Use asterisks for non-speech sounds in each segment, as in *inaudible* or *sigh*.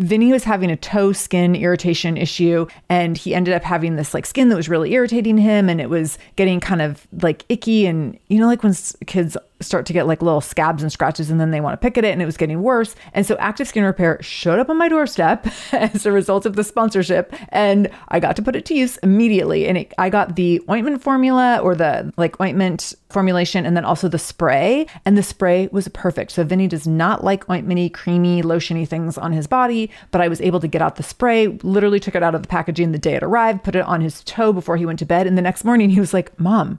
Vinny was having a toe skin irritation issue, and he ended up having this like skin that was really irritating him, and it was getting kind of like icky. And you know, like when kids start to get like little scabs and scratches and then they want to pick at it and it was getting worse. And so Active Skin Repair showed up on my doorstep *laughs* as a result of the sponsorship and I got to put it to use immediately. And it, I got the ointment formula or the like ointment formulation and then also the spray. And the spray was perfect. So Vinny does not like ointmenty, creamy, lotiony things on his body, but I was able to get out the spray, literally took it out of the packaging the day it arrived, put it on his toe before he went to bed. And the next morning he was like, Mom,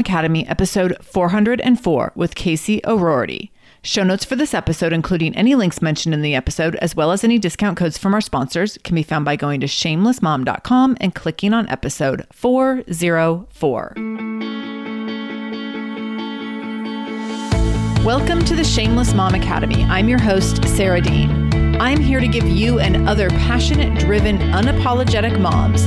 Academy episode 404 with Casey O'Roarty. Show notes for this episode, including any links mentioned in the episode, as well as any discount codes from our sponsors, can be found by going to shamelessmom.com and clicking on episode 404. Welcome to the Shameless Mom Academy. I'm your host, Sarah Dean. I'm here to give you and other passionate, driven, unapologetic moms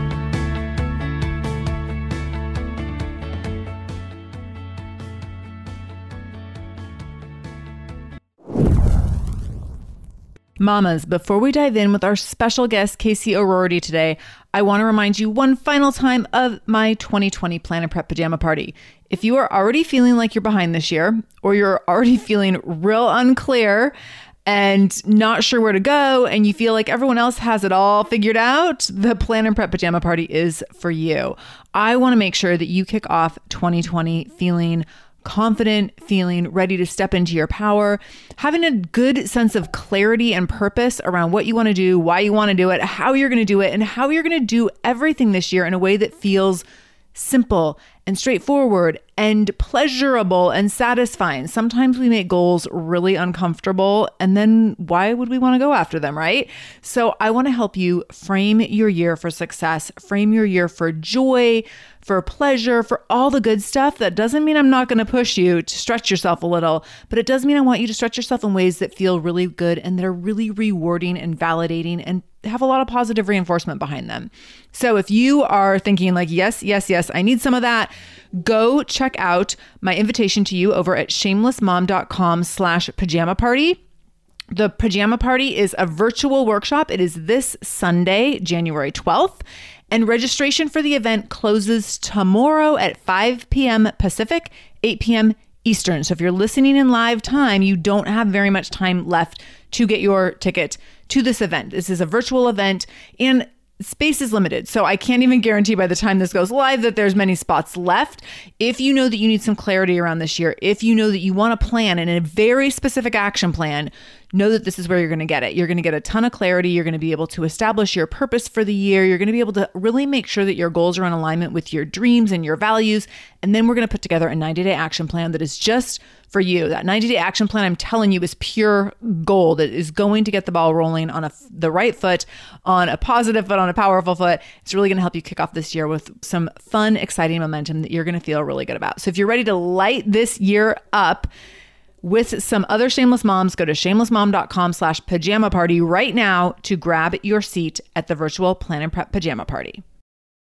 Mamas, before we dive in with our special guest, Casey O'Roarty, today, I want to remind you one final time of my 2020 Plan and Prep Pajama Party. If you are already feeling like you're behind this year, or you're already *laughs* feeling real unclear and not sure where to go, and you feel like everyone else has it all figured out, the Plan and Prep Pajama Party is for you. I want to make sure that you kick off 2020 feeling confident, feeling ready to step into your power, having a good sense of clarity and purpose around what you want to do, why you want to do it, how you're going to do it, and how you're going to do everything this year in a way that feels simple and straightforward and pleasurable and satisfying. Sometimes we make goals really uncomfortable, and then why would we want to go after them, right? So, I want to help you frame your year for success, frame your year for joy, for pleasure, for all the good stuff. That doesn't mean I'm not going to push you to stretch yourself a little, but it does mean I want you to stretch yourself in ways that feel really good and that are really rewarding and validating and have a lot of positive reinforcement behind them. So if you are thinking like, yes, yes, yes, I need some of that, go check out my invitation to you over at shamelessmom.com slash pajama party. The pajama party is a virtual workshop. It is this Sunday, January 12th. And registration for the event closes tomorrow at 5 p.m. Pacific, 8 p.m. Eastern. So if you're listening in live time, you don't have very much time left to get your ticket to this event. This is a virtual event and space is limited. So I can't even guarantee by the time this goes live that there's many spots left. If you know that you need some clarity around this year, if you know that you want a plan and a very specific action plan know that this is where you're going to get it. You're going to get a ton of clarity. You're going to be able to establish your purpose for the year. You're going to be able to really make sure that your goals are in alignment with your dreams and your values. And then we're going to put together a 90 day action plan that is just for you. That 90 day action plan, I'm telling you, is pure gold. It is going to get the ball rolling on a, the right foot, on a positive foot, on a powerful foot. It's really going to help you kick off this year with some fun, exciting momentum that you're going to feel really good about. So if you're ready to light this year up, with some other shameless moms, go to shamelessmom.com slash pajama party right now to grab your seat at the virtual plan and prep pajama party.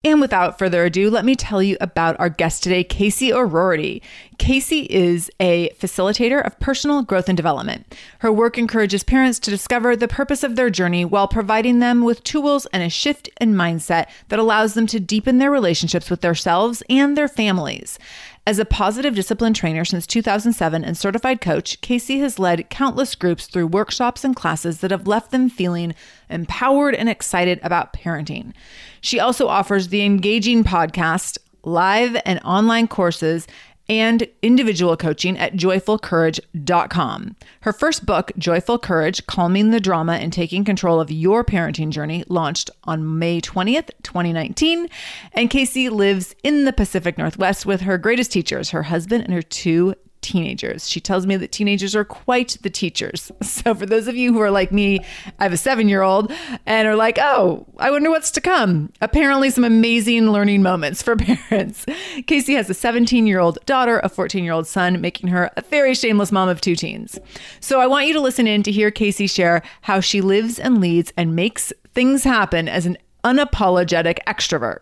And without further ado, let me tell you about our guest today, Casey O'Roarty. Casey is a facilitator of personal growth and development. Her work encourages parents to discover the purpose of their journey while providing them with tools and a shift in mindset that allows them to deepen their relationships with themselves and their families. As a positive discipline trainer since 2007 and certified coach, Casey has led countless groups through workshops and classes that have left them feeling empowered and excited about parenting. She also offers the engaging podcast, live and online courses, and individual coaching at joyfulcourage.com. Her first book, Joyful Courage Calming the Drama and Taking Control of Your Parenting Journey, launched on May 20th, 2019. And Casey lives in the Pacific Northwest with her greatest teachers, her husband and her two teenagers. She tells me that teenagers are quite the teachers. *laughs* So, for those of you who are like me, I have a seven year old and are like, oh, I wonder what's to come. Apparently, some amazing learning moments for *laughs* parents. Casey has a 17 year old daughter, a 14 year old son, making her a very shameless mom of two teens. So, I want you to listen in to hear Casey share how she lives and leads and makes things happen as an unapologetic extrovert.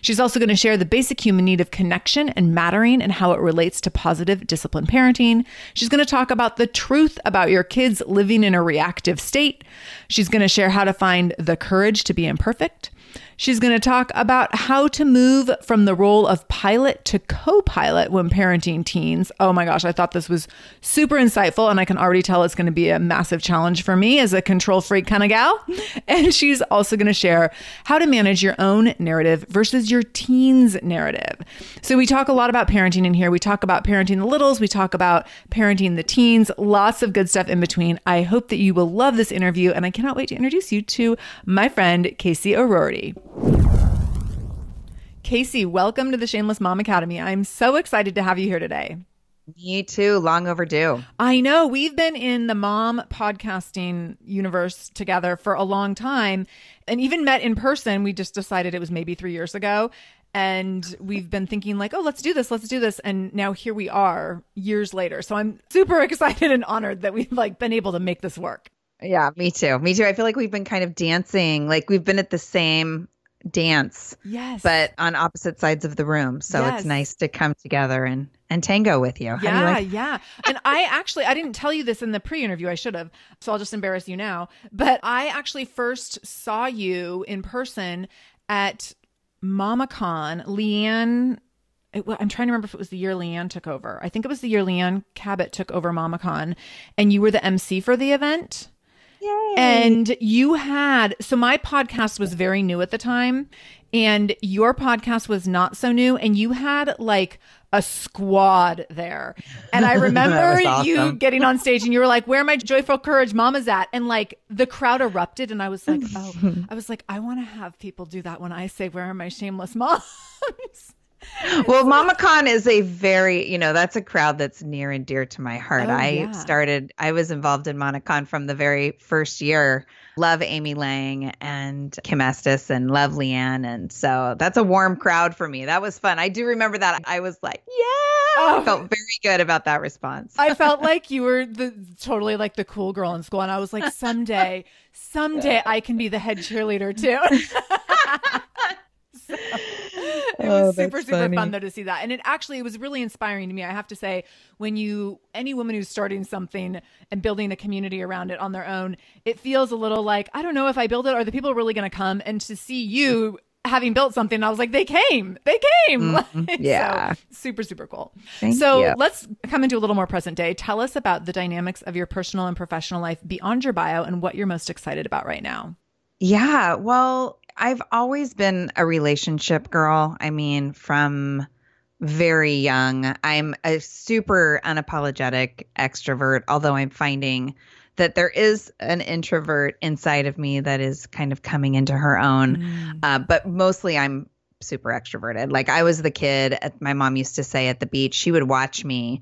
She's also going to share the basic human need of connection and mattering and how it relates to positive disciplined parenting. She's going to talk about the truth about your kids living in a reactive state. She's going to share how to find the courage to be imperfect. She's going to talk about how to move from the role of pilot to co pilot when parenting teens. Oh my gosh, I thought this was super insightful, and I can already tell it's going to be a massive challenge for me as a control freak kind of gal. *laughs* And she's also going to share how to manage your own narrative versus your teens' narrative. So, we talk a lot about parenting in here. We talk about parenting the littles, we talk about parenting the teens, lots of good stuff in between. I hope that you will love this interview, and I cannot wait to introduce you to my friend, Casey O'Roarty. Casey, welcome to the Shameless Mom Academy. I'm so excited to have you here today. Me too. Long overdue. I know. We've been in the mom podcasting universe together for a long time and even met in person. We just decided it was maybe three years ago. And we've been thinking, like, oh, let's do this, let's do this. And now here we are years later. So I'm super *laughs* excited and honored that we've like been able to make this work. Yeah, me too. Me too. I feel like we've been kind of dancing, like we've been at the same dance. Yes. But on opposite sides of the room. So yes. it's nice to come together and and tango with you. Yeah, you like- yeah. And I actually I didn't tell you this in the pre-interview. I should have. So I'll just embarrass you now. But I actually first saw you in person at MamaCon. Leanne it, I'm trying to remember if it was the year Leanne took over. I think it was the year Leanne Cabot took over MamaCon, and you were the MC for the event. Yay. And you had, so my podcast was very new at the time, and your podcast was not so new, and you had like a squad there. And I *laughs* remember awesome. you getting on stage and you were like, Where my joyful courage mama's at? And like the crowd erupted. And I was like, *laughs* Oh, I was like, I want to have people do that when I say, Where are my shameless moms? *laughs* well, MamaCon is a very, you know, that's a crowd that's near and dear to my heart. Oh, I yeah. started, I was involved in MamaCon from the very first year. Love Amy Lang and Kim Estes and love Leanne. And so that's a warm crowd for me. That was fun. I do remember that. I was like, yeah. Oh. I felt very good about that response. I felt *laughs* like you were the totally like the cool girl in school. And I was like, someday, someday *laughs* I can be the head cheerleader too. So *laughs* it oh, was super super funny. fun though to see that. And it actually it was really inspiring to me i have to say when you any woman who's starting something and building a community around it on their own it feels a little like i don't know if i build it. Are the people really going to come? And to see you having built something i was like they came. They came. Mm-hmm. *laughs* yeah. so, super super cool. Thank so you. let's come into a little more present day. Tell us about the dynamics of your personal and professional life beyond your bio and what you're most excited about right now. Yeah. Well I've always been a relationship girl. I mean, from very young, I'm a super unapologetic extrovert, although I'm finding that there is an introvert inside of me that is kind of coming into her own. Mm. Uh, but mostly I'm super extroverted. Like I was the kid, at, my mom used to say at the beach, she would watch me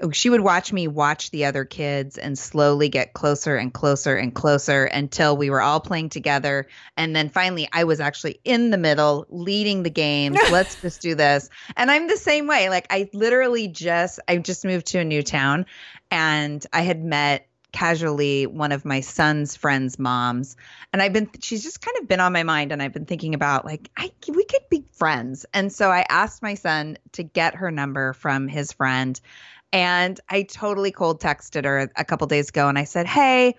Oh, she would watch me watch the other kids and slowly get closer and closer and closer until we were all playing together. And then finally, I was actually in the middle leading the games. *laughs* Let's just do this. And I'm the same way. Like, I literally just, I just moved to a new town and I had met casually one of my son's friends' moms, and I've been she's just kind of been on my mind, and I've been thinking about like I we could be friends, and so I asked my son to get her number from his friend, and I totally cold texted her a couple days ago, and I said, hey.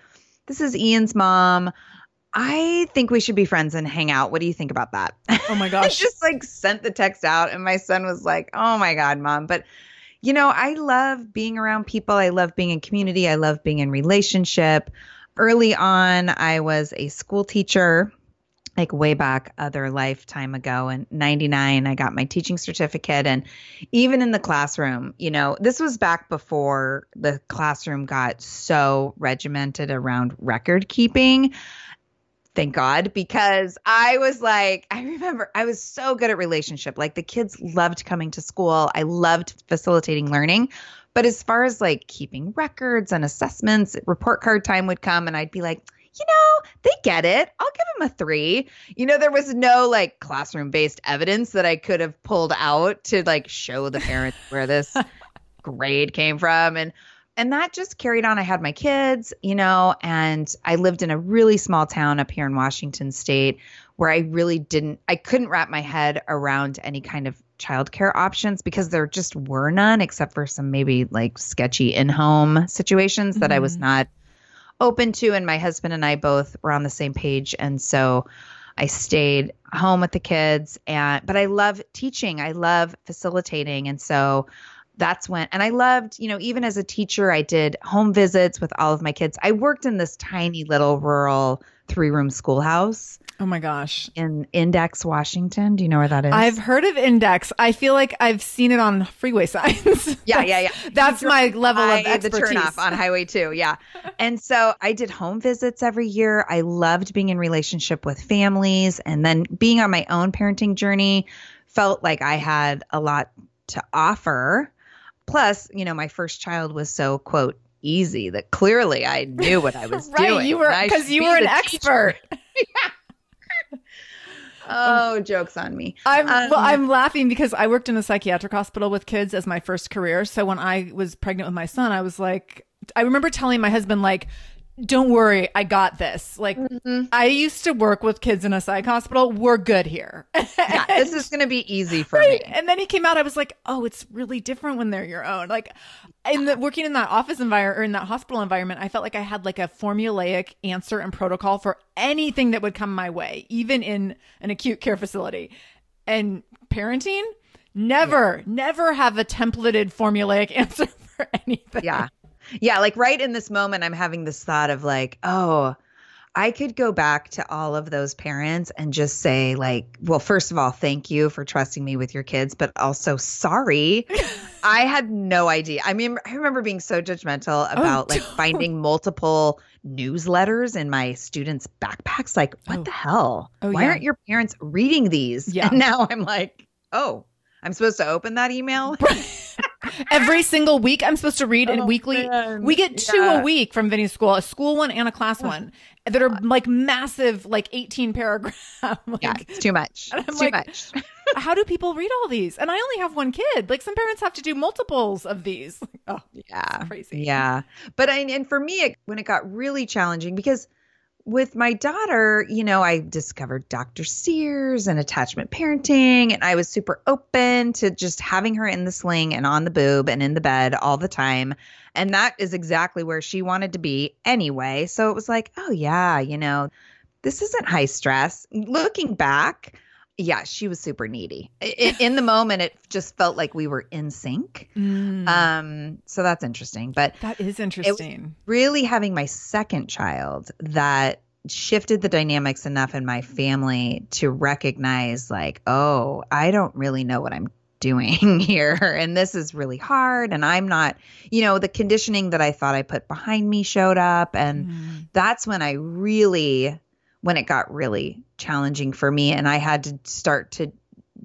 This is Ian's mom. I think we should be friends and hang out. What do you think about that? Oh my *laughs* gosh. I just like sent the text out and my son was like, "Oh my god, mom." But you know, I love being around people. I love being in community. I love being in relationship. Early on, I was a school teacher like way back other lifetime ago in 99 i got my teaching certificate and even in the classroom you know this was back before the classroom got so regimented around record keeping thank God, because I was like, I remember I was so good at relationship. Like the kids loved coming to school. I loved facilitating learning. But as far as like keeping records and assessments, report card time would come and I'd be like, you know, they get it. I'll give them a three. You know, there was no like classroom based evidence that I could have pulled out to like show the parents *laughs* where this grade came from. And and that just carried on. I had my kids, you know, and I lived in a really small town up here in Washington state where I really didn't, I couldn't wrap my head around any kind of childcare options because there just were none except for some maybe like sketchy in home situations that mm-hmm. I was mm-hmm. not open to. And my husband and I both were on the same page. And so I stayed home with the kids and but I love teaching. I love facilitating. And so that's when and i loved you know even as a teacher i did home visits with all of my kids i worked in this tiny little rural three room schoolhouse oh my gosh. In index washington. Do you know where that is? I've heard of index. I feel like i've seen it on freeway *laughs* signs. Yeah yeah yeah. That's my level of expertise. the turnoff on highway 2 yeah. *laughs* And so i did home visits every year. I loved being in relationship with families and then being on my own parenting journey felt like i had a lot to offer. Plus, you know, my first child was so quote easy that clearly I knew what I was *laughs* right, doing. You were because you were an expert. Oh, jokes on me. I'm um, well, I'm laughing because I worked in a psychiatric hospital with kids as my first career. So when I was pregnant with my son, I was like I remember telling my husband like don't worry, I got this. Like mm-hmm. I used to work with kids in a psych hospital. We're good here. yeah, *laughs* this is going to be easy for right? me. And then he came out. I was like, oh, it's really different when they're your own. Like in the working in that office environment or in that hospital environment, I felt like I had like a formulaic answer and protocol for anything that would come my way, even in an acute care facility. And parenting, never, yeah. never have a templated formulaic *laughs* answer for anything. Yeah yeah, like right in this moment, I'm having this thought of like, oh, I could go back to all of those parents and just say, like, well, first of all, thank you for trusting me with your kids, but also sorry. *laughs* I had no idea. I mean, I remember being so judgmental oh, about oh, like finding multiple newsletters in my students' backpacks. Like, what oh. the hell? Oh, Why yeah. aren't your parents reading these? Yeah. *laughs* And now I'm like, oh, I'm supposed to open that email. *laughs* Every single week, I'm supposed to read oh, weekly. Man. We get two yeah. a week from Vinny's school, a school one and a class one, that are like massive, like 18 paragraphs. *laughs* like, yeah, it's too much. It's too like, much. *laughs* how do people read all these? And I only have one kid. Like some parents have to do multiples of these. *laughs* oh, yeah, crazy. Yeah, but I and for me, it, when it got really challenging because with my daughter, you know, I discovered Dr. Sears and attachment parenting, and I was super open to just having her in the sling and on the boob and in the bed all the time. And that is exactly where she wanted to be anyway. So it was like, oh, yeah, you know, this isn't high stress. Looking back, yeah, she was super needy. *laughs* In, in, the moment, it just felt like we were in sync. Mm. Um, so that's interesting. But that is interesting. really having my second child that shifted the dynamics enough in my family to recognize, like, oh, I don't really know what I'm doing *laughs* here. And this is really hard. And I'm not, you know, the conditioning that I thought I put behind me showed up. And mm. that's when I really when it got really challenging for me and I had to start to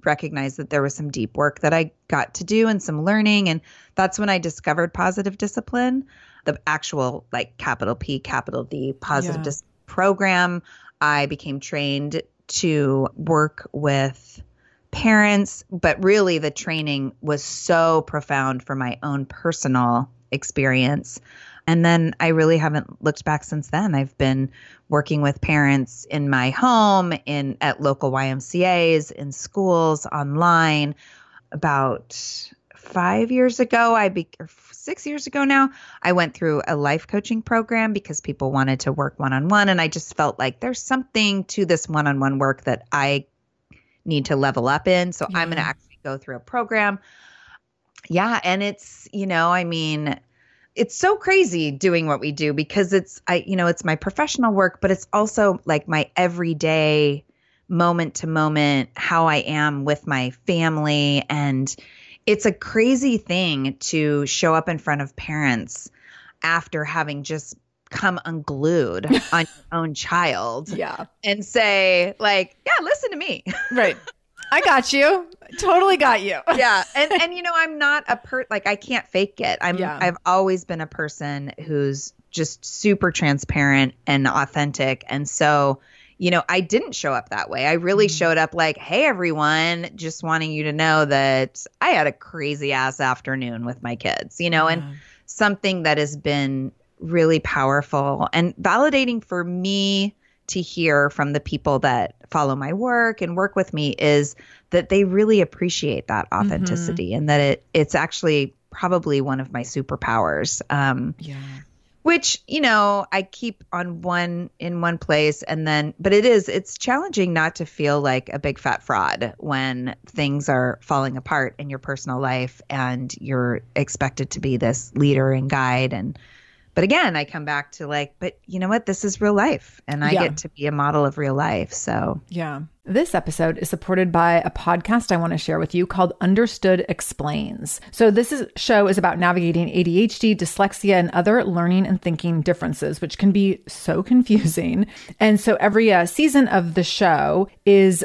recognize that there was some deep work that I got to do and some learning and that's when I discovered positive discipline, the actual like capital P capital D positive yeah. dis- program. I became trained to work with parents, but really the training was so profound for my own personal experience. And then I really haven't looked back since then. I've been working with parents in my home, in at local YMCA's, in schools, online. About five years ago, I be or six years ago now, I went through a life coaching program because people wanted to work one on one, and I just felt like there's something to this one on one work that I need to level up in. So yeah. I'm going to actually go through a program. Yeah, and it's you know, I mean it's so crazy doing what we do because it's I you know it's my professional work but it's also like my everyday moment to moment how I am with my family. And it's a crazy thing to show up in front of parents after having just come unglued *laughs* on your own child yeah. and say like yeah listen to me. Right I got you. Totally got you. *laughs* yeah. And and you *laughs* know, I'm not a per like I can't fake it. I'm yeah. I've always been a person who's just super transparent and authentic. And so, you know, I didn't show up that way. I really mm. showed up like, "Hey everyone, just wanting you to know that I had a crazy ass afternoon with my kids." You know, yeah. and something that has been really powerful and validating for me to hear from the people that follow my work and work with me is that they really appreciate that mm-hmm. authenticity mm-hmm. and that it it's actually probably one of my superpowers. Um, yeah. Which you know I keep on one in one place and then, but it is it's challenging not to feel like a big fat fraud when things are falling apart in your personal life and you're expected to be this leader and guide and but again, I come back to like, but you know what? This is real life and I yeah. get to be a model of real life. So, yeah. This episode is supported by a podcast I want to share with you called Understood Explains. So this is, show is about navigating ADHD, dyslexia, and other learning and thinking differences, which can be so *laughs* confusing. And so every uh, season of the show is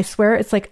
swear it's like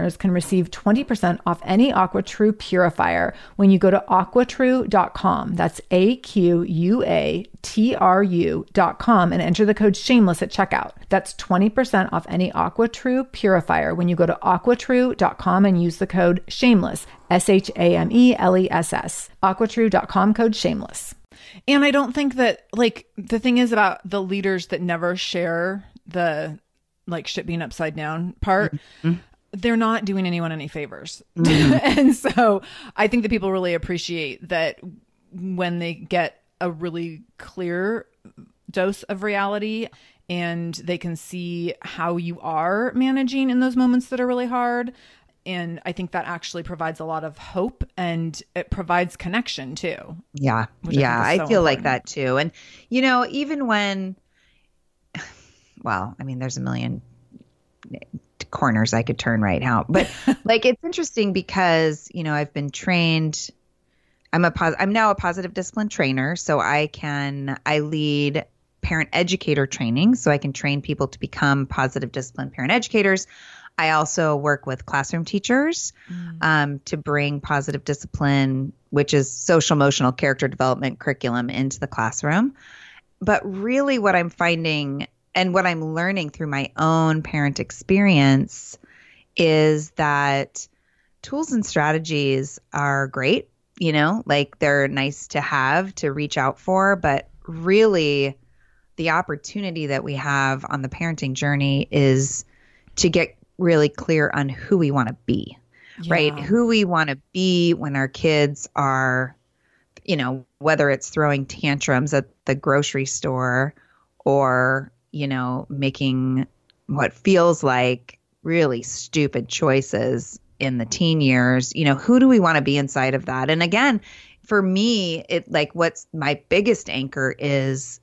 listeners can receive 20% off any AquaTrue purifier when you go to aquatrue.com. That's A Q U A T R U.com and enter the code shameless at checkout. That's 20% off any AquaTrue purifier when you go to aquatrue.com and use the code shameless, S H A M E L E S S. Aquatrue.com code shameless. And I don't think that like the thing is about the leaders that never share the like shit being upside down part. Mm-hmm. They're not doing anyone any favors. Mm-hmm. *laughs* and so I think that people really appreciate that when they get a really clear dose of reality and they can see how you are managing in those moments that are really hard and I think that actually provides a lot of hope and it provides connection too. Yeah. Yeah, I, I feel important. like that too. And you know, even when *sighs* well, I mean there's a million corners I could turn right now. But *laughs* like it's interesting because, you know, I've been trained I'm a pos- I'm now a positive discipline trainer, so I can I lead parent educator training so I can train people to become positive discipline parent educators. I also work with classroom teachers mm. um, to bring positive discipline, which is social emotional character development curriculum, into the classroom. But really, what I'm finding and what I'm learning through my own parent experience is that tools and strategies are great, you know, like they're nice to have to reach out for, but really the opportunity that we have on the parenting journey is to get really clear on who we want to be, yeah. right? Who we want to be when our kids are, you know, whether it's throwing tantrums at the grocery store or, you know, making what feels like really stupid choices in the teen years, you know, who do we want to be inside of that? And again, for me, it like what's my biggest anchor is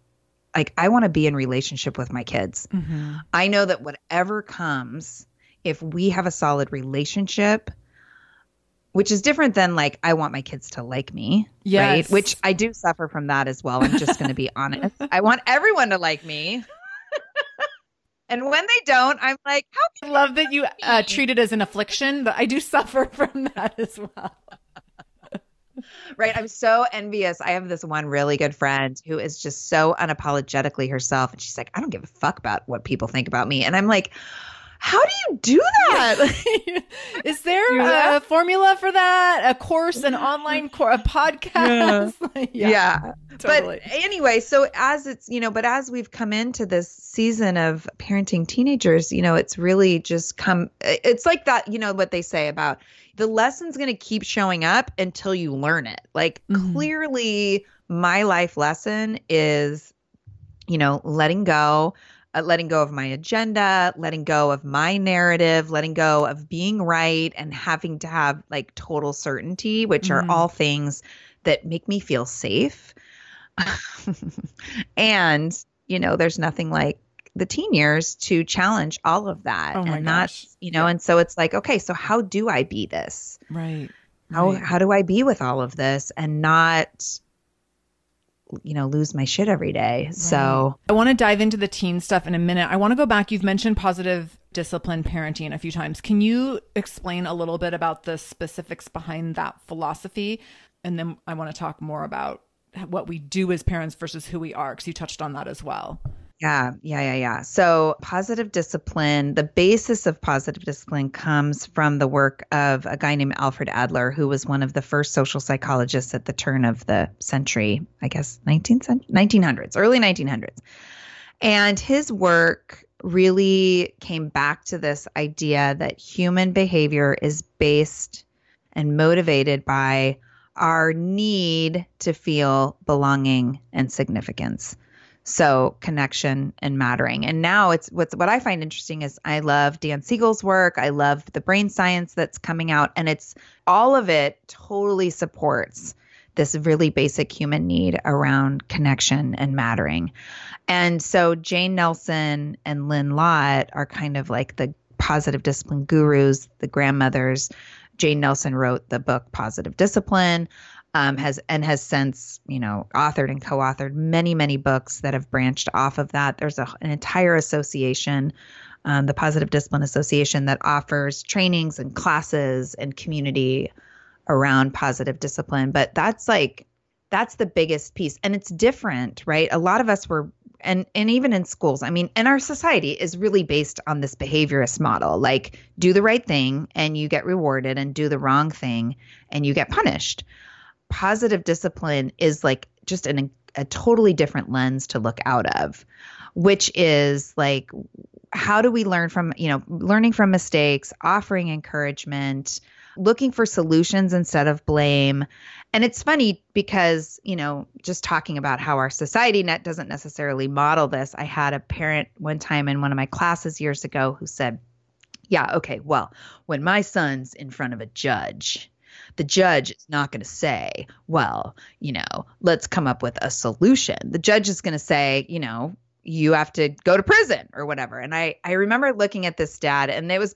like I want to be in relationship with my kids. Mm-hmm. I know that whatever comes, if we have a solid relationship, which is different than like I want my kids to like me, yes. right? Which I do suffer from that as well. I'm just going to be *laughs* honest. I want everyone to like me. And when they don't, I'm like, how I love that you uh, treat it as an affliction, but I do *laughs* suffer from that as well. right. I'm so envious. I have this one really good friend who is just so unapologetically herself. And she's like, I don't give a fuck about what people think about me. And I'm like, how do you do that? *laughs* Is there a formula for that? A course, an online course, a podcast? Yeah. *laughs* yeah. yeah. Totally. But anyway, so as it's, you know, but as we've come into this season of parenting teenagers, you know, it's really just come, it's like that, you know, what they say about the lesson's going to keep showing up until you learn it. Like mm-hmm. clearly, my life lesson is, you know, letting go uh, letting go of my agenda, letting go of my narrative, letting go of being right and having to have like total certainty, which mm. are mm-hmm. all things that make me feel safe. *laughs* and, you know, there's nothing like the teen years to challenge all of that. Oh and that's, you know, yeah. and so it's like, okay, so how do I be this? Right. How right. how do I be with all of this and not you know lose my shit every day. Right. so i want to dive into the teen stuff in a minute. I want to go back. You've mentioned positive discipline parenting a few times. Can you explain a little bit about the specifics behind that philosophy? And then i want to talk more about what we do as parents versus who we are because you touched on that as well yeah, yeah, yeah, yeah. So, positive discipline, the basis of positive discipline comes from the work of a guy named Alfred Adler, who was one of the first social psychologists at the turn of the century, I guess 19th, 1900s, early 1900s. And his work really came back to this idea that human behavior is based and motivated by our need to feel belonging and significance. So connection and mattering. And now it's what's what I find interesting is I love Dan Siegel's work. I love the brain science that's coming out and it's all of it totally supports this really basic human need around connection and mattering. And so Jane Nelsen and Lynn Lott are kind of like the positive discipline gurus, the grandmothers. Jane Nelsen wrote the book Positive Discipline um, has and has since you know authored and co-authored many many books that have branched off of that. There's a, an entire association um, the Positive Discipline Association, that offers trainings and classes and community around positive discipline. But that's like, that's the biggest piece. And it's different, right? A lot of us were and and even in schools i mean and our society is really based on this behaviorist model like do the right thing and you get rewarded and do the wrong thing and you get punished positive discipline is like just an, a totally different lens to look out of which is like how do we learn from you know learning from mistakes offering encouragement looking for solutions instead of blame and it's funny because, you know, just talking about how our society net doesn't necessarily model this. I had a parent one time in one of my classes years ago who said, Yeah, okay, well, when my son's in front of a judge, the judge is not going to say, well, you know, let's come up with a solution. The judge is going to say, you know, you have to go to prison or whatever. And I I remember looking at this dad and it was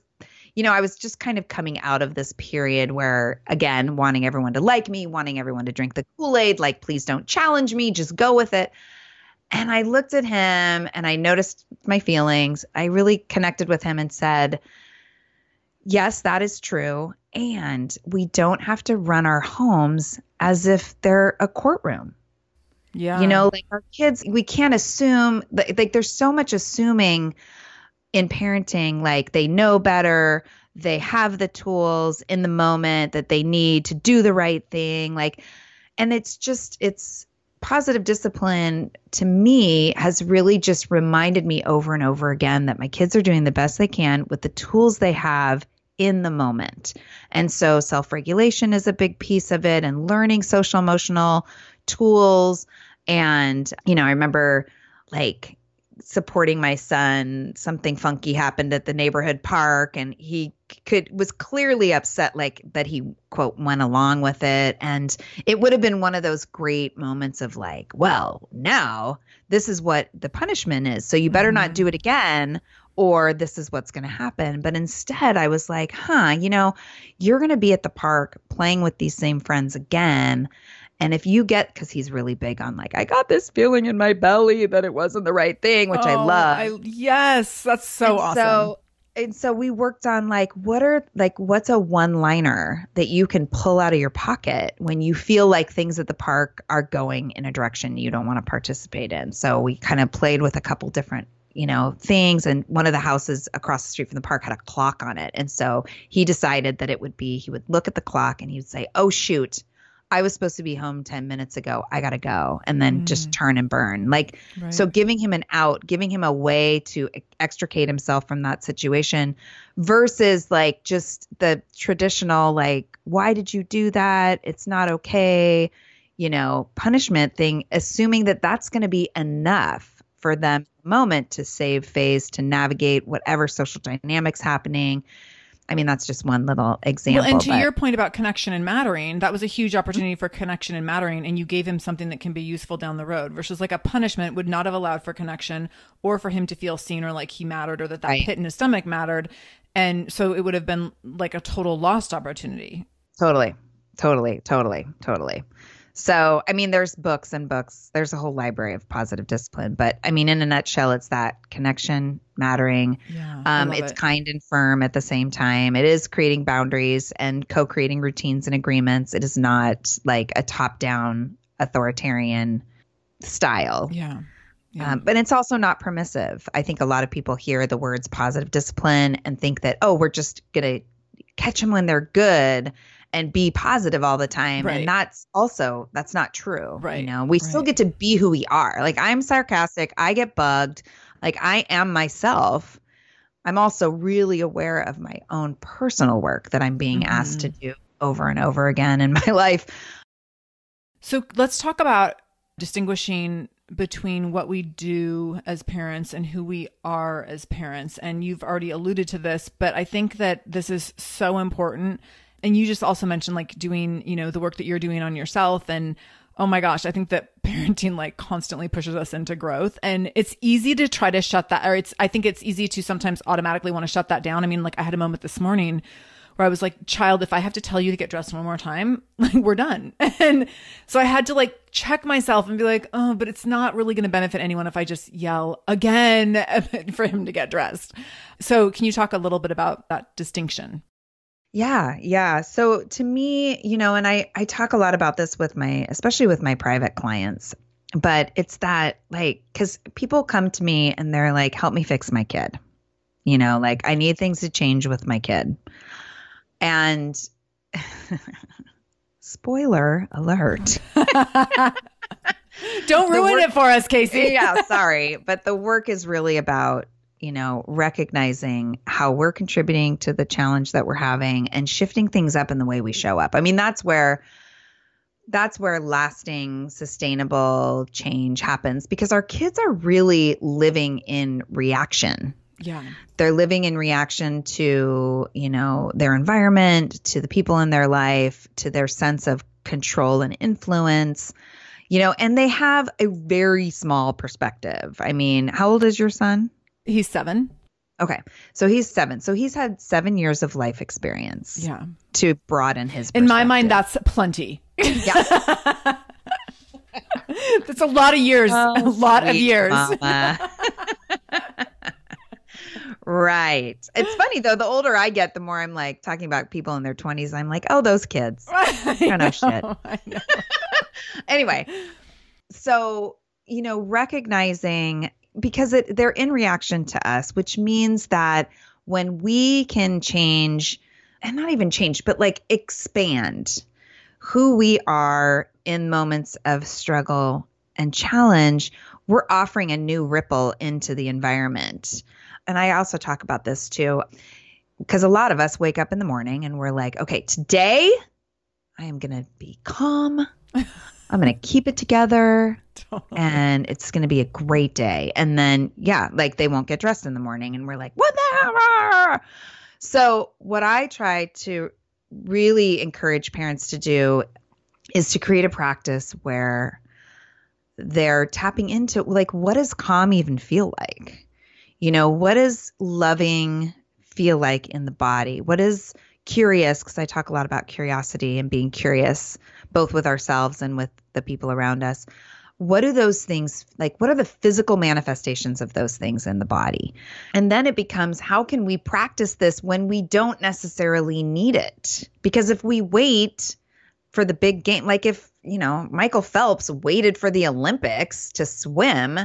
you know, I was just kind of coming out of this period where, again, wanting everyone to like me, wanting everyone to drink the Kool Aid, like, please don't challenge me, just go with it. And I looked at him and I noticed my feelings. I really connected with him and said, yes, that is true. And we don't have to run our homes as if they're a courtroom. Yeah. You know, like our kids, we can't assume, like, there's so much assuming in parenting like they know better they have the tools in the moment that they need to do the right thing like and it's just it's positive discipline to me has really just reminded me over and over again that my kids are doing the best they can with the tools they have in the moment. And so self regulation is a big piece of it and learning social emotional tools. And, you know, I remember like supporting my son something funky happened at the neighborhood park and he could was clearly upset like that he quote went along with it and it would have been one of those great moments of like well now this is what the punishment is so you better mm-hmm. not do it again or this is what's going to happen but instead i was like huh you know you're going to be at the park playing with these same friends again and if you get, because he's really big on like, I got this feeling in my belly that it wasn't the right thing, which oh, I love. I, yes, that's so and awesome. So, and so we worked on like, what are like, what's a one liner that you can pull out of your pocket when you feel like things at the park are going in a direction you don't want to participate in? So we kind of played with a couple different you know, things. And one of the houses across the street from the park had a clock on it. And so he decided that it would be, he would look at the clock and he would say, Oh, shoot, I was supposed to be home 10 minutes ago. I got to go. And then mm. just turn and burn. Like, right. so giving him an out, giving him a way to extricate himself from that situation versus like just the traditional, like, why did you do that? It's not okay, you know, punishment thing, assuming that that's going to be enough for them moment to save face, to navigate whatever social dynamics happening I mean, that's just one little example. Well, and to but... your point about connection and mattering, that was a huge opportunity for connection and mattering, and you gave him something that can be useful down the road. Versus like a punishment would not have allowed for connection or for him to feel seen or like he mattered or that that right. pit in his stomach mattered, and so it would have been like a total lost opportunity. Totally, totally, totally, totally. So, I mean, there's books and books. There's a whole library of positive discipline. But I mean, in a nutshell, it's that connection, mattering. Yeah, um, it's it. kind and firm at the same time. It is creating boundaries and co creating routines and agreements. It is not like a top down authoritarian style. Yeah. Yeah. Um, but it's also not permissive. I think a lot of people hear the words positive discipline and think that, oh, we're just going to catch them when they're good and be positive all the time right. and that's also that's not true right you know we right. still get to be who we are like i'm sarcastic i get bugged like i am myself i'm also really aware of my own personal work that i'm being mm-hmm. asked to do over and over again in *laughs* my life so let's talk about distinguishing between what we do as parents and who we are as parents. And you've already alluded to this, but I think that this is so important and you just also mentioned like doing you know the work that you're doing on yourself and oh my gosh i think that *laughs* parenting like constantly pushes us into growth and it's easy to try to shut that or it's i think it's easy to sometimes automatically want to shut that down i mean like i had a moment this morning where I was like, child, if I have to tell you to get dressed one more time, *laughs* like we're done. *laughs* And so I had to like check myself and be like, oh, but it's not really going to benefit anyone if I just yell again for him to get dressed. So can you talk a little bit about that distinction? Yeah, yeah. So to me, you know, and I I talk a lot about this with my especially with my private clients, but it's that like cuz people come to me and they're like help me fix my kid. You know, like I need things to change with my kid. And *laughs* spoiler alert. *laughs* Don't ruin work, it for us, Casey. yeah, sorry, but the work is really about you know, recognizing how we're contributing to the challenge that we're having and shifting things up in the way we show up. I mean, that's where that's where lasting sustainable change happens because our kids are really living in reaction. Yeah. They're living in reaction to, you know, their environment, to the people in their life, to their sense of control and influence. You know, and they have a very small perspective. I mean, how old is your son? He's seven. Okay. So he's seven. So he's had seven years of life experience. Yeah. To broaden his In my mind, that's plenty. Yeah. *laughs* that's a lot of years. Oh, a lot of years. right. It's funny though, the older I get, the more I'm like talking about people in their 20s. I'm like, oh, those kids. *laughs* I don't know, shit. Know. *laughs* anyway, so, you know, recognizing because it, they're in reaction to us, which means that when we can change, and not even change, but like expand who we are in moments of struggle and challenge, we're offering a new ripple into the environment. And I also talk about this too, because a lot of us wake up in the morning and we're like, okay, today I am going to be calm. *laughs* I'm going to keep it together totally. and it's going to be a great day. And then, yeah, like they won't get dressed in the morning and we're like, what the hell? So, what I try to really encourage parents to do is to create a practice where they're tapping into like, what does calm even feel like? You know, what does loving feel like in the body? What is curious? Because I talk a lot about curiosity and being curious both with ourselves and with the people around us what do those things like what are the physical manifestations of those things in the body and then it becomes how can we practice this when we don't necessarily need it because if we wait for the big game like if you know michael phelps waited for the olympics to swim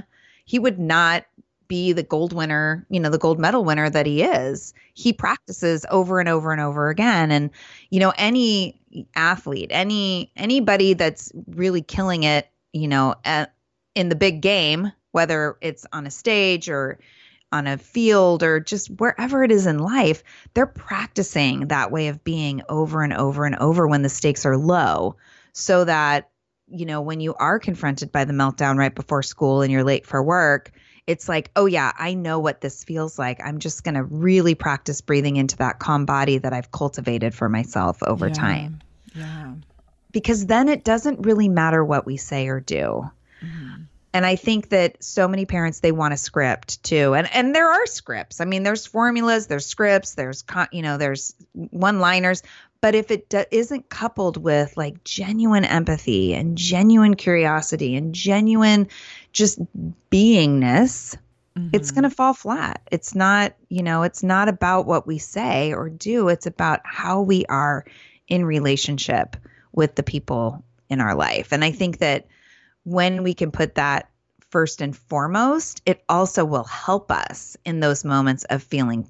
he would not be the gold winner, you know, the gold medal winner that he is. He practices over and over and over again. And, you know, any athlete, any anybody that's really killing it, you know, at, in the big game, whether it's on a stage or on a field or just wherever it is in life, they're practicing that way of being over and over and over when the stakes are low so that you know when you are confronted by the meltdown right before school and you're late for work it's like, oh, yeah, I know what this feels like. I'm just going to really practice breathing into that calm body that I've cultivated for myself over yeah. time. Yeah. Because then it doesn't really matter what we say or do. Mm-hmm. And I think that so many parents they want a script too. And and there are scripts. I mean, there's formulas, there's scripts, there's con- you know, there's one-liners, but if it do- isn't coupled with like genuine empathy and genuine curiosity and genuine just beingness, mm-hmm. it's going to fall flat. It's not, you know, it's not about what we say or do, it's about how we are in relationship with the people in our life. And I think that when we can put that first and foremost, it also will help us in those moments of feeling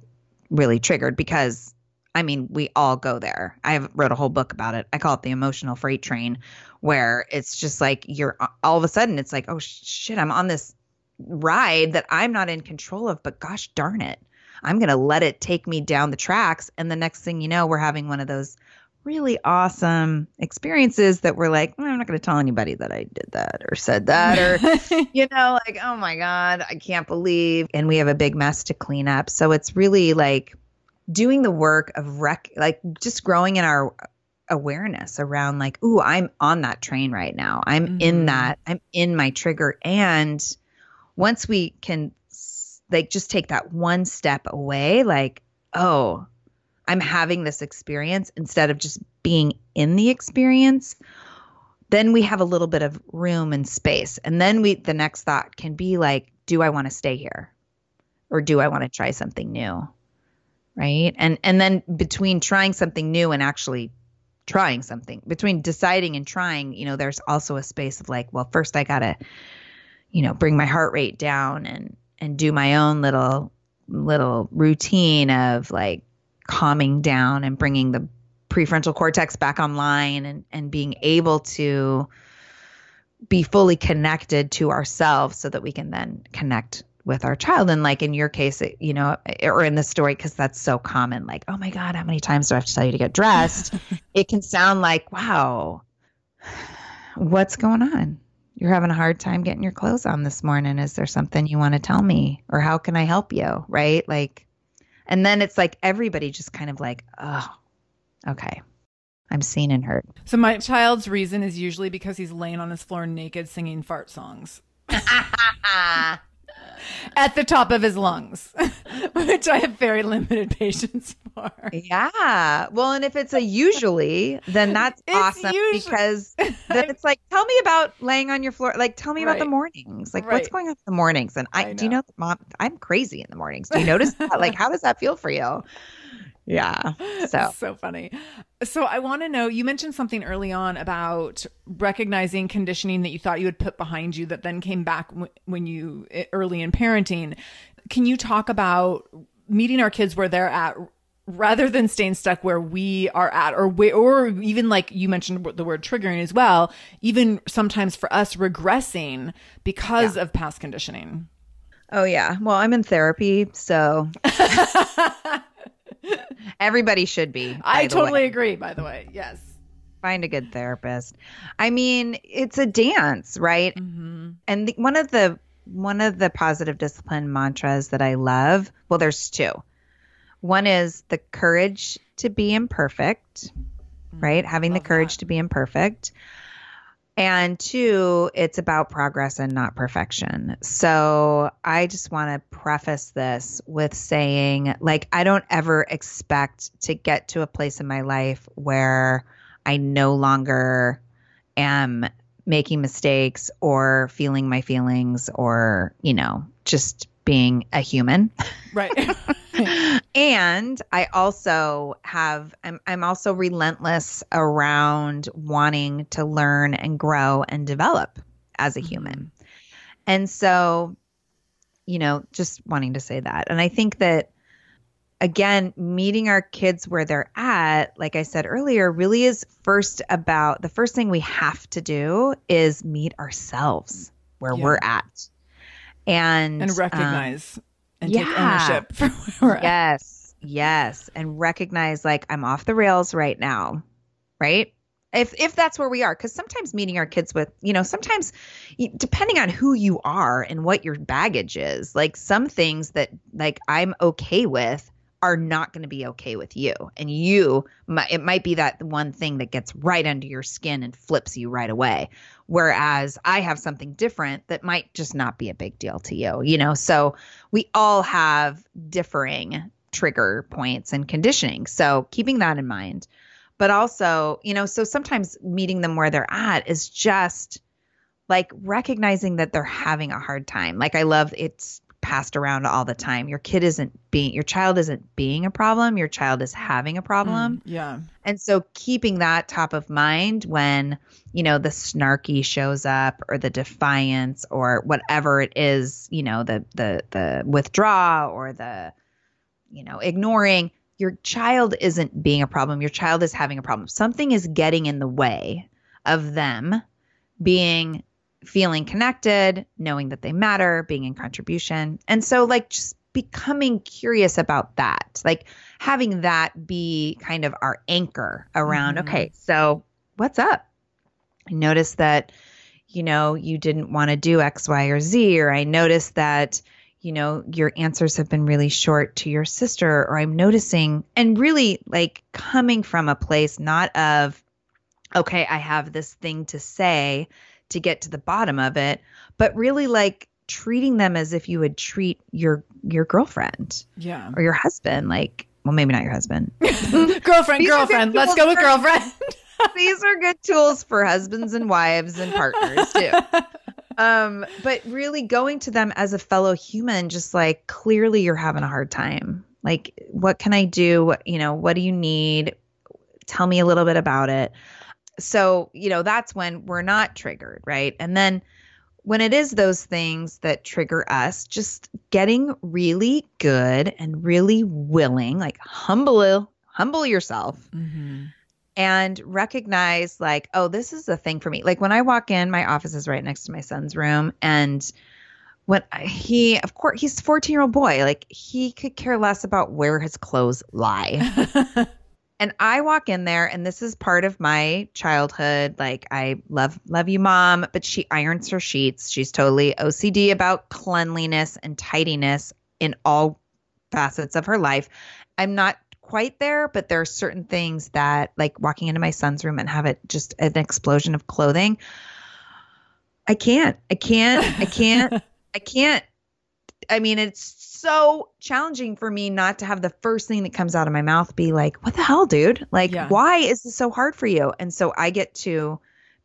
really triggered because I mean, we all go there. I have wrote a whole book about it. I call it the emotional freight train, where it's just like you're all of a sudden it's like, oh shit, I'm on this ride that I'm not in control of, but gosh darn it, I'm going to let it take me down the tracks. And the next thing you know, we're having one of those really awesome experiences that we're like, I'm not going to tell anybody that I did that or said that or, *laughs* you know, like, oh my God, I can't believe. And we have a big mess to clean up. So it's really like, doing the work of rec like just growing in our awareness around like ooh i'm on that train right now i'm mm-hmm. in that i'm in my trigger and once we can like just take that one step away like oh I'm having this experience instead of just being in the experience, then we have a little bit of room and space. And then we the next thought can be like, do I want to stay here? Or do I want to try something new? Right? And and then between trying something new and actually trying something, between deciding and trying, you know, there's also a space of like, well, first I got to you know, bring my heart rate down and and do my own little little routine of like calming down and bringing the prefrontal cortex back online and and being able to be fully connected to ourselves so that we can then connect with our child and like in your case it, you know eh, or in the story because that's so common like oh my god how many times do i have to tell you to get dressed *laughs* it can sound like wow what's going on you're having a hard time getting your clothes on this morning. Is there something you want to tell me? Or how can I help you? Right? Like, and then it's like everybody just kind of like, oh, okay. I'm seen and heard. So my child's reason is usually because he's laying on his floor naked singing fart songs. *laughs* *laughs* at the top of his lungs, *laughs* which I have very limited patience for. Yeah. Well, and if it's a usually, then that's it's awesome usually. because *laughs* then it's like, tell me about laying on your floor. Like, tell me right. about the mornings. Like, right. what's going on in the mornings? And I, I do you know, mom, I'm crazy in the mornings. Do you notice that? like, *laughs* how does that feel for you? Yeah. *laughs* So so funny. So I want to know you mentioned something early on about recognizing conditioning that you thought you had put behind you that then came back when you early in parenting. Can you talk about meeting our kids where they're at rather than staying stuck where we are at or we, or even like you mentioned the word triggering as well, even sometimes for us regressing because yeah. of past conditioning. Oh yeah. Well, I'm in therapy, so *laughs* Everybody should be. I totally way. agree, by the way. Yes. Find a good therapist. I mean, it's a dance, right? Mm-hmm. And the, one of the one of the positive discipline mantras that I love, well there's two. One is the courage to be imperfect, mm-hmm. right? Having love the courage that. to be imperfect. And two, it's about progress and not perfection. So I just want to preface this with saying, like, I don't ever expect to get to a place in my life where I no longer am making mistakes or feeling my feelings or, you know, just being a human. Right. *laughs* *laughs* and I also have I'm I'm also relentless around wanting to learn and grow and develop as a human. Mm-hmm. And so, you know, just wanting to say that. And I think that again, meeting our kids where they're at, like I said earlier, really is first about the first thing we have to do is meet ourselves where yeah. we're at and and recognize um, and yeah. take ownership *laughs* for where we're yes at. yes and recognize like i'm off the rails right now right if if that's where we are because sometimes meeting our kids with you know sometimes depending on who you are and what your baggage is like some things that like i'm okay with are not going to be okay with you. And you it might be that one thing that gets right under your skin and flips you right away. Whereas i have something different that might just not be a big deal to you you know? So we all have differing trigger points and conditioning so keeping that in mind. But also you know so sometimes meeting them where they're at is just like recognizing that they're having a hard time. Like i love it's passed around all the time. Your kid isn't being your child isn't being a problem, your child is having a problem. Mm, yeah. And so keeping that top of mind when, you know, the snarky shows up or the defiance or whatever it is, you know, the the the withdraw or the you know, ignoring, your child isn't being a problem. Your child is having a problem. Something is getting in the way of them being feeling connected, knowing that they matter, being in contribution. And so, like, just becoming curious about that, like having that be kind of our anchor around, mm-hmm. okay, so what's up? I noticed that, you know, you didn't want to do X, Y, or Z, or I noticed that, you know, your answers have been really short to your sister, or I'm noticing, and really like coming from a place not of, okay, I have this thing to say to get to the bottom of it, but really like treating them as if you would treat your your girlfriend. Yeah. Or your husband like well, maybe not your husband. *laughs* girlfriend, girlfriend. Let's go with girlfriend. *laughs* These are good tools for husbands and wives and partners too. *laughs* Um, but really going to them as a fellow human, just like clearly you're having a hard time. Like, what can I do? What, you know, what do you need? Tell me a little bit about it. So, you know, that's when we're not triggered, right? And then when it is those things that trigger us, just getting really good and really willing, like humble humble yourself. Mm-hmm. And recognize, like, oh, this is a thing for me. Like when I walk in, my office is right next to my son's room, and when he, of course, he's a 14 year old boy, like he could care less about where his clothes lie. *laughs* and I walk in there and this is part of my childhood. Like I love love you mom, but she irons her sheets. She's totally OCD about cleanliness and tidiness in all facets of her life. I'm not quite there, but there are certain things that like walking into my son's room and have it just an explosion of clothing. I can't. I can't. I can't. *laughs* I can't. I mean, it's so challenging for me not to have the first thing that comes out of my mouth be like, what the hell, dude? Like, yeah. why is this so hard for you? And so I get to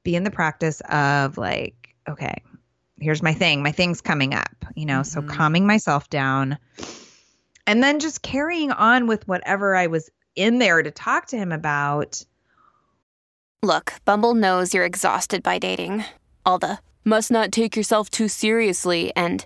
be in the practice of like, okay, here's my thing. My thing's coming up, you know, mm-hmm. so calming myself down and then just carrying on with whatever I was in there to talk to him about. Look, Bumble knows you're exhausted by dating. All the must not take yourself too seriously and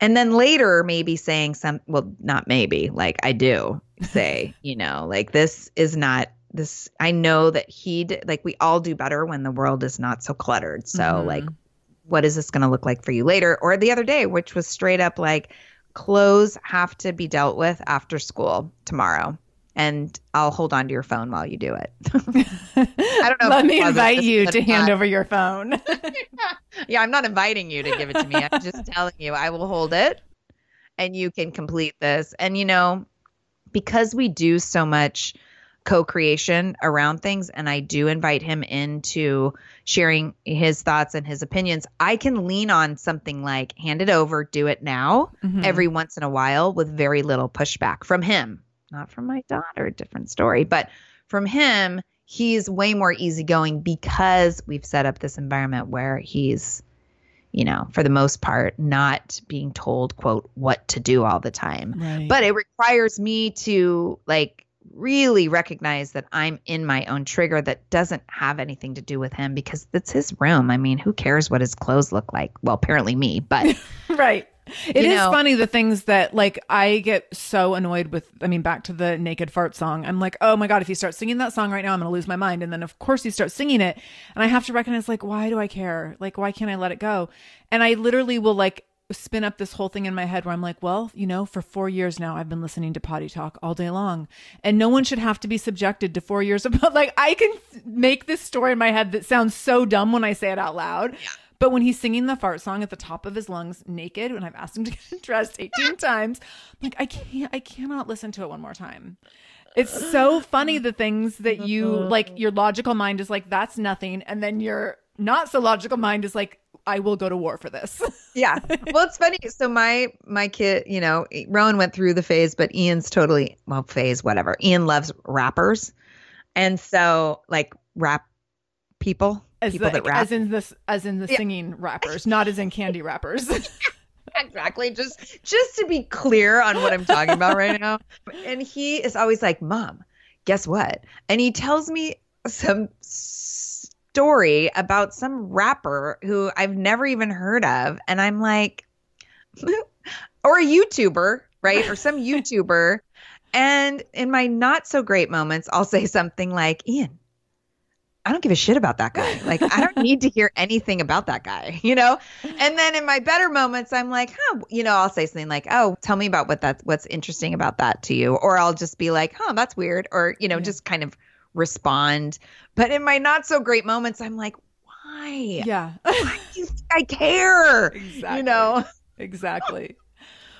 and then later maybe saying some well not maybe like i do *laughs* say you know like this is not this i know that he like we all do better when the world is not so cluttered. So mm-hmm. like what is this going to look like for you later? Or the other day which was straight up like clothes have to be dealt with after school tomorrow and I'll hold on to your phone while you do it. *laughs* *laughs* I don't know. Let me invite you to hand over your phone. *laughs* yeah, I'm not inviting you to give it to me. I'm just telling you I will hold it and you can complete this. And you know, because we do so much co-creation around things and I do invite him into sharing his thoughts and his opinions, I can lean on something like hand it over, do it now mm-hmm. every once in a while with very little pushback from him not from my daughter, different story. But from him, he's way more easygoing because we've set up this environment where he's, you know, for the most part, not being told, quote, what to do all the time. Right. But it requires me to like really recognize that I'm in my own trigger that doesn't have anything to do with him because it's his room. I mean, who cares what his clothes look like? Well, apparently me, but *laughs* right. *laughs* It is know, funny the things that like I get so annoyed with. I mean, back to the naked fart song. I'm like, oh my god, if he starts singing that song right now, I'm gonna lose my mind. And then of course he starts singing it, and I have to recognize like, why do I care? Like, why can't I let it go? And I literally will like spin up this whole thing in my head where I'm like, well, you know, for four years now, I've been listening to potty talk all day long, and no one should have to be subjected to four years of *laughs* like. I can make this story in my head that sounds so dumb when I say it out loud. Yeah but when he's singing the fart song at the top of his lungs naked, when I've asked him to get *laughs* dressed 18 *laughs* times, I'm like, I can't, I cannot listen to it one more time. It's so funny the things that *laughs* you like, your logical mind is like, that's nothing. And then your not so logical mind is like, I will go to war for this. yeah. Well, it's funny. So my my kid, you know, Rowan went through the phase, but Ian's totally well phase whatever. Ian loves rappers, and so like rap people, as people the, that rap. as in this as in the Yeah. singing rappers, not as in candy wrappers. *laughs* exactly. Just just to be clear on what I'm talking about right now. *laughs* And he is always like, "Mom, guess what?" And he tells me some story about some rapper who I've never even heard of, and I'm like, *laughs* or a YouTuber, right? Or some YouTuber. And in my not so great moments, I'll say something like, Ian, I don't give a shit about that guy. Like, I don't need to hear anything about that guy, *laughs* you know? And then in my better moments, I'm like, huh, you know, I'll say something like, oh, tell me about what that's, what's interesting about that to you. Or I'll just be like, huh, that's weird. Or, you know, Yeah. just kind of respond. But in my not so great moments, I'm like, why? yeah. Why do you think I care? exactly. You know? Exactly. *laughs*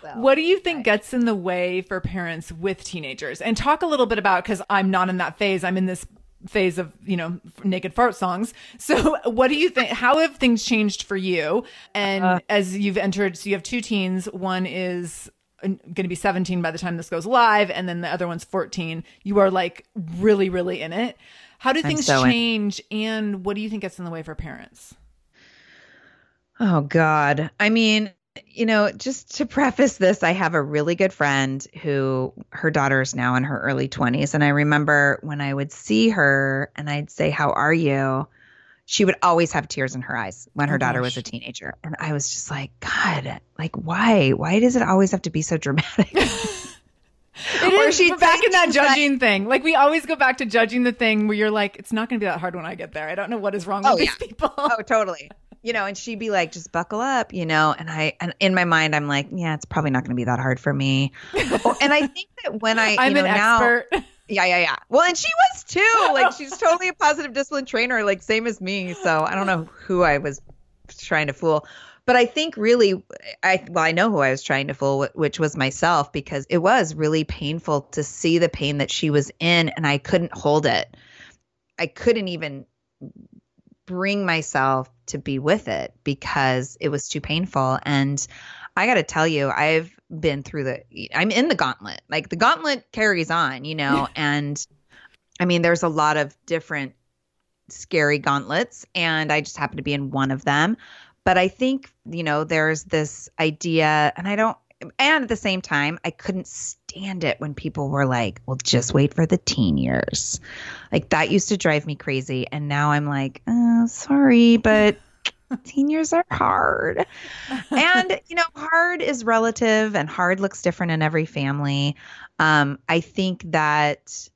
So, What do you think gets in the way for parents with teenagers? And talk a little bit about because I'm not in that phase. I'm in this phase of you know naked fart songs. *laughs* So what do you think? How have things changed for you? And Uh. as you've entered, so you have two teens. One is going to be 17 by the time this goes live, and then the other one's 14. You are like really, really in it. How do things so in. change? And what do you think gets in the way for parents? Oh God. I mean, you know, just to preface this, I have a really good friend who her daughter is now in her early 20s. And I remember when I would see her and I'd say, How are you? She would always have tears in her eyes when her Oh, daughter gosh. was a teenager. And I was just like, God, like, why? Why does it always have to be so dramatic? *laughs* *laughs* It Or is she'd we're back in that like- judging thing. Like we always go back to judging the thing where you're like, it's not going to be that hard when I get there. I don't know what is wrong oh, with Oh, these people. oh, totally. You know, and she'd be like, just buckle up, you know. And I, and in my mind, I'm like, yeah, it's probably not going to be that hard for me. Oh, and I think that when I, *laughs* I'm you know, an now, expert. *laughs* Yeah, yeah, yeah. Well, and she was too. Like she's *laughs* totally a positive discipline trainer, like same as me. So I don't know who I was trying to fool. But I think really I well, I know who I was trying to fool, which was myself because it was really painful to see the pain that she was in and I couldn't hold it. I couldn't even bring myself to be with it because it was too painful and I got to tell you, I've been through the, I'm in the gauntlet. Like the gauntlet carries on, you know, *laughs* and I mean, there's a lot of different scary gauntlets, and I just happen to be in one of them. But I think, you know, there's this idea, and I don't, and at the same time, I couldn't stand it when people were like, well, just wait for the teen years. Like that used to drive me crazy. And now I'm like, oh, sorry, but *laughs* teen years are hard. and, you know, hard is relative and hard looks different in every family. Um, I think that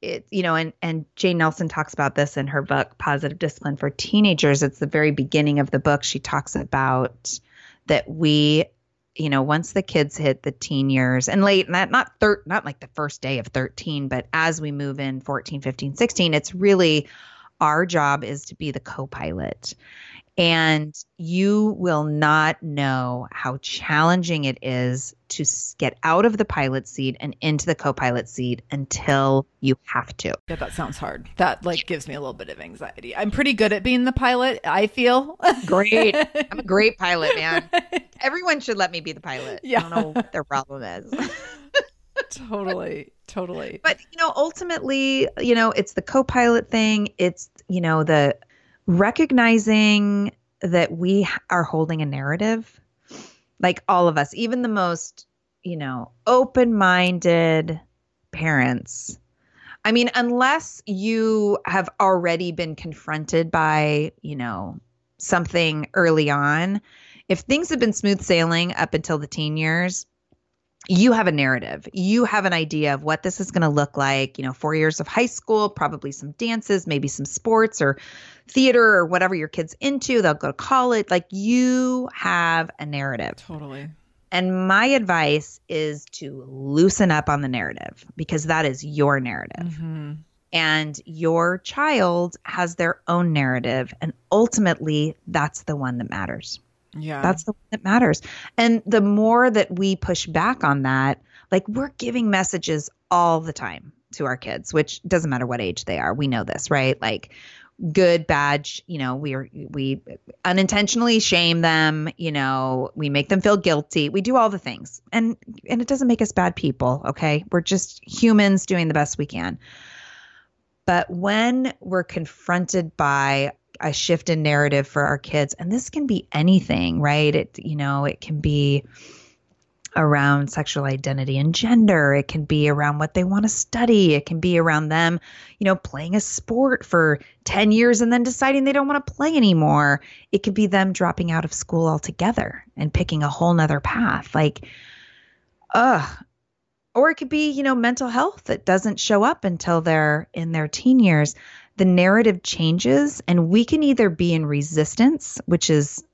it, you know, and, and Jane Nelsen talks about this in her book, Positive Discipline for Teenagers. It's the very beginning of the book. She talks about that we, you know, once the kids hit the teen years and late, not, not thir- not like the first day of 13, but as we move in 14, 15, 16, it's really our job is to be the co-pilot and you will not know how challenging it is to get out of the pilot seat and into the co-pilot seat until you have to. Yeah, that sounds hard. That like gives me a little bit of anxiety. I'm pretty good at being the pilot. I feel. *laughs* Great. I'm a great pilot, man. *laughs* Everyone should let me be the pilot. Yeah. I don't know what their problem is. *laughs* totally, totally. but you know ultimately you know it's the co-pilot thing it's you know the recognizing that we are holding a narrative like all of us even the most you know open-minded parents. I mean unless you have already been confronted by you know something early on if things have been smooth sailing up until the teen years you have a narrative. You have an idea of what this is going to look like. You know, four years of high school, probably some dances, maybe some sports or theater or whatever your kid's into. They'll go to college. Like you have a narrative. Totally. And my advice is to loosen up on the narrative because that is your narrative. hmm And your child has their own narrative. And ultimately, that's the one that matters. Yeah. That's the one that matters. And the more that we push back on that, like we're giving messages all the time to our kids, which doesn't matter what age they are. We know this, right? Like good bad you know we are we unintentionally shame them you know we make them feel guilty we do all the things and and it doesn't make us bad people okay we're just humans doing the best we can but when we're confronted by a shift in narrative for our kids and this can be anything right it you know it can be around sexual identity and gender. It can be around what they want to study. It can be around them, you know, playing a sport for 10 years and then deciding they don't want to play anymore. It could be them dropping out of school altogether and picking a whole nother path. Like, ugh. Or it could be, you know, mental health that doesn't show up until they're in their teen years. The narrative changes, and we can either be in resistance, which is,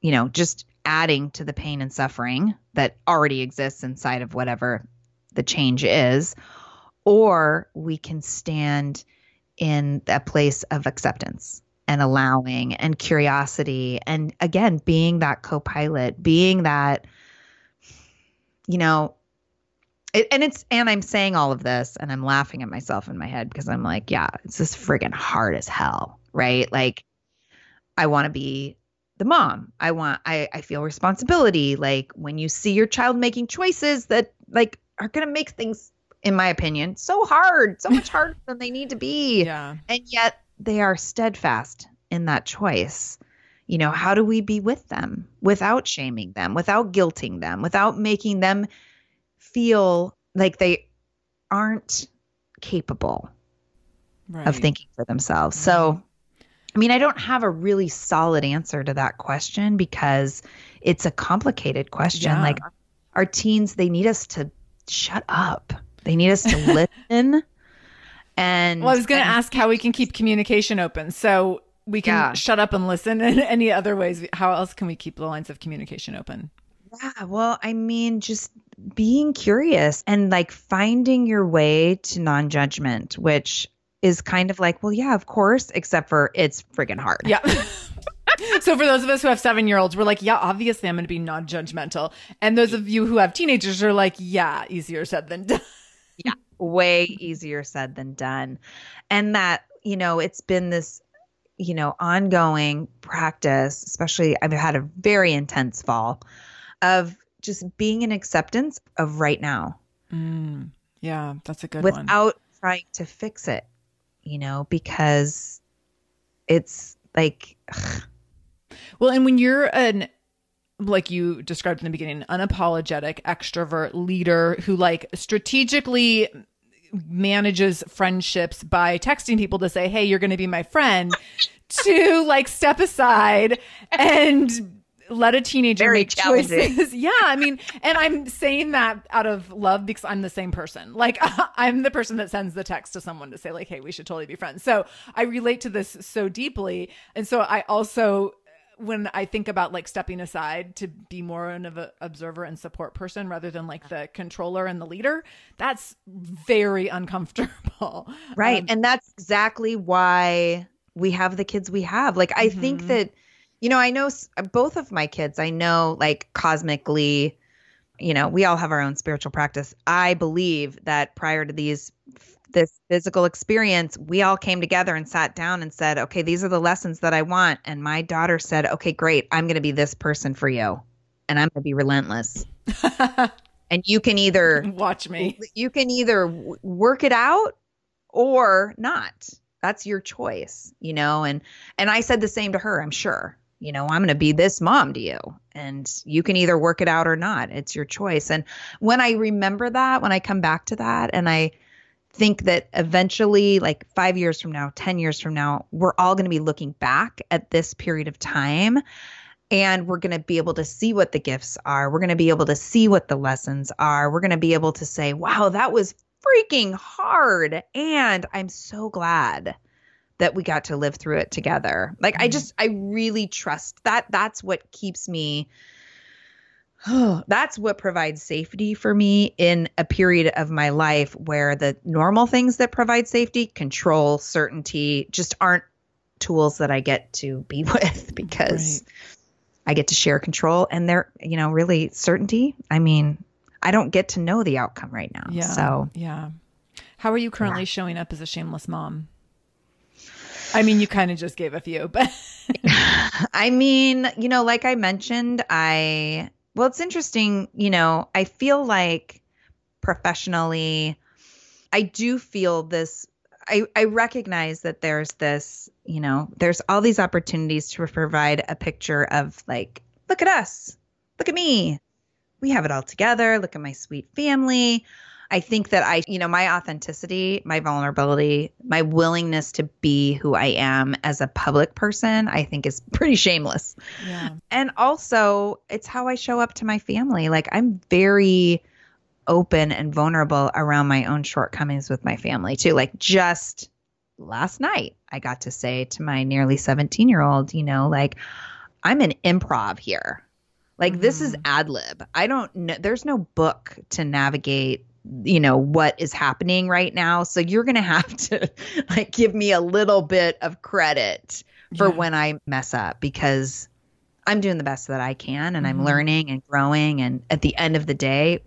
you know, just adding to the pain and suffering that already exists inside of whatever the change is, or we can stand in a place of acceptance and allowing and curiosity and again being that co-pilot being that you know it, and it's and i'm saying all of this and i'm laughing at myself in my head because i'm like yeah it's just friggin hard as hell right like i want to be the mom. I want I I feel responsibility like when you see your child making choices that like are going to make things in my opinion so hard, so much *laughs* harder than they need to be. Yeah. And yet they are steadfast in that choice. You know, how do we be with them without shaming them, without guilting them, without making them feel like they aren't capable right. of thinking for themselves. Right. So I mean, I don't have a really solid answer to that question because it's a complicated question. Yeah. Like our teens, they need us to shut up. They need us to *laughs* listen. And well, I was going to ask how we can keep communication open. So we can yeah. shut up and listen. *laughs* And any other ways? How else can we keep the lines of communication open? Yeah, well, I mean, just being curious and like finding your way to non judgment, which is kind of like, well, yeah, of course, except for it's friggin' hard. Yeah. *laughs* so for those of us who have seven year olds, we're like, yeah, obviously I'm going to be non judgmental. And those of you who have teenagers are like, yeah, easier said than done. yeah, way easier said than done. And that, you know, it's been this, you know, ongoing practice, especially I've had a very intense fall of just being in acceptance of right now. Mm, yeah, that's a good without one. Without trying to fix it you know, because it's like. Ugh. Well, and when you're an like you described in the beginning, unapologetic extrovert leader who like strategically manages friendships by texting people to say, "Hey, you're going to be my friend," *laughs* to like step aside and let a teenager Very make choices. *laughs* yeah, I mean, and I'm saying that out of love because I'm the same person. Like *laughs* I'm the person that sends the text to someone to say like, "Hey, we should totally be friends." So I relate to this so deeply, and so I also when I think about like stepping aside to be more of an observer and support person rather than like the controller and the leader, that's very uncomfortable. Right. Um, and that's exactly why we have the kids we have. Like, I mm-hmm. think that you know, I know uh, both of my kids, I know like cosmically, you know, we all have our own spiritual practice. I believe that prior to these this physical experience, we all came together and sat down and said, "Okay, these are the lessons that I want." And my daughter said, "Okay, great. I'm going to be this person for you, and I'm going to be relentless." *laughs* and you can either watch me. You can either work it out or not. That's your choice, you know. And and I said the same to her. I'm sure you know, I'm going to be this mom to you. And you can either work it out or not. It's your choice. And when I remember that, when I come back to that, and I think that eventually, like five years from now, 10 years from now, we're all going to be looking back at this period of time and we're going to be able to see what the gifts are. We're going to be able to see what the lessons are. We're going to be able to say, wow, that was freaking hard. And I'm so glad that we got to live through it together. Like mm-hmm. I just I really trust that that's what keeps me oh, *sighs* that's what provides safety for me in a period of my life where the normal things that provide safety, control, certainty just aren't tools that I get to be *laughs* with because right. I get to share control and they're, you know, really certainty. I mean, I don't get to know the outcome right now. Yeah. So, yeah. How are you currently yeah. showing up as a shameless mom? I mean, you kind of just gave a few, but *laughs* I mean, you know, like I mentioned, I well, it's interesting, you know, I feel like professionally I do feel this I, I recognize that there's this, you know, there's all these opportunities to provide a picture of like, look at us, look at me. We have it all together. Look at my sweet family. I think that I, you know, my authenticity, my vulnerability, my willingness to be who I am as a public person, I think is *laughs* pretty shameless. Yeah. And also, it's how I show up to my family. Like, I'm very open and vulnerable around my own shortcomings with my family, too. Like, just last night, I got to say to my nearly 17 year old, you know, like, I'm an improv here. Like, mm-hmm. this is mm-hmm. ad lib. I don't know, there's no book to navigate you know what is happening right now. So you're going to have to *laughs* like give me a little bit of credit for yeah. when i mess up because i'm doing the best that i can and mm-hmm. i'm learning and growing. And at the end of the day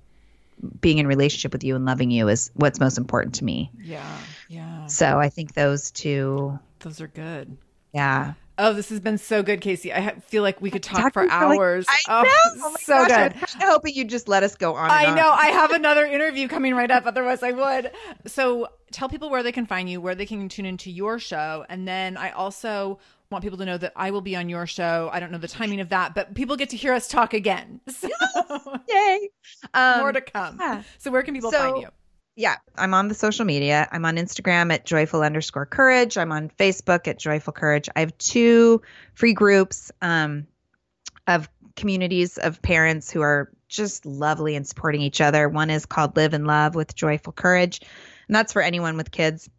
being in relationship with you and loving you is what's most important to me. Yeah yeah. So i think those two those are good. Yeah Oh, this has been so good, Casey. I feel like we could talk for hours. Like, I oh, know. Oh so gosh, good. I'm hoping you just let us go on. I on. know. I have another interview coming right up. Otherwise, I would. So, tell people where they can find you, where they can tune into your show, and then I also want people to know that I will be on your show. I don't know the timing of that, but people get to hear us talk again. *laughs* So, Yay! Um, more to come. Yeah. So, where can people so, find you? Yeah, I'm on the social media. I'm on Instagram at joyful underscore courage. I'm on Facebook at joyful courage. I have two free groups um, of communities of parents who are just lovely and supporting each other. One is called Live and Love with Joyful Courage, and that's for anyone with kids.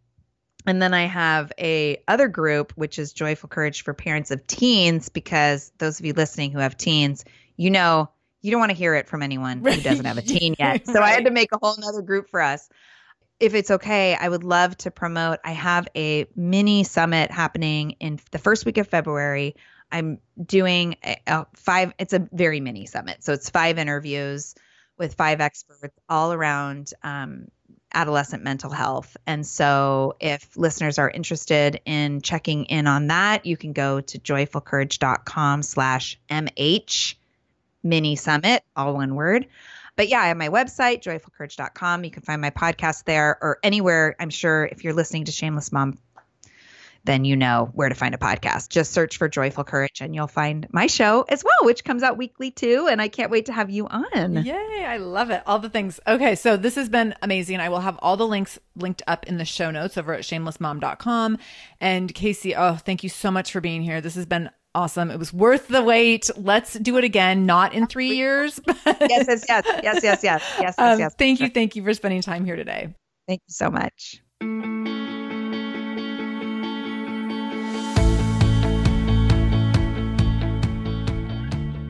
And then I have a other group which is Joyful Courage for parents of teens because those of you listening who have teens, you know you don't want to hear it from anyone who doesn't have a teen *laughs* yet. So right. I had to make a whole nother group for us. If it's okay, I would love to promote. I have a mini summit happening in the first week of February. I'm doing a, a five, it's a very mini summit. So it's five interviews with five experts all around um, adolescent mental health. And so if listeners are interested in checking in on that, you can go to joyfulcourage.com slash MH mini summit, all one word. But yeah, I have my website, joyfulcourage.com. You can find my podcast there or anywhere. I'm sure if you're listening to Shameless Mom, then you know where to find a podcast. Just search for Joyful Courage and you'll find my show as well, which comes out weekly too. And I can't wait to have you on. Yay, I love it. All the things. Okay, so this has been amazing. I will have all the links linked up in the show notes over at shamelessmom.com. And Casey, oh, thank you so much for being here. This has been awesome. It was worth the wait. Let's do it again, not in three years. *laughs* But... yes, yes, yes, yes, yes, yes, yes, um, yes, yes. Thank you, thank you for spending time here today. Thank you so much.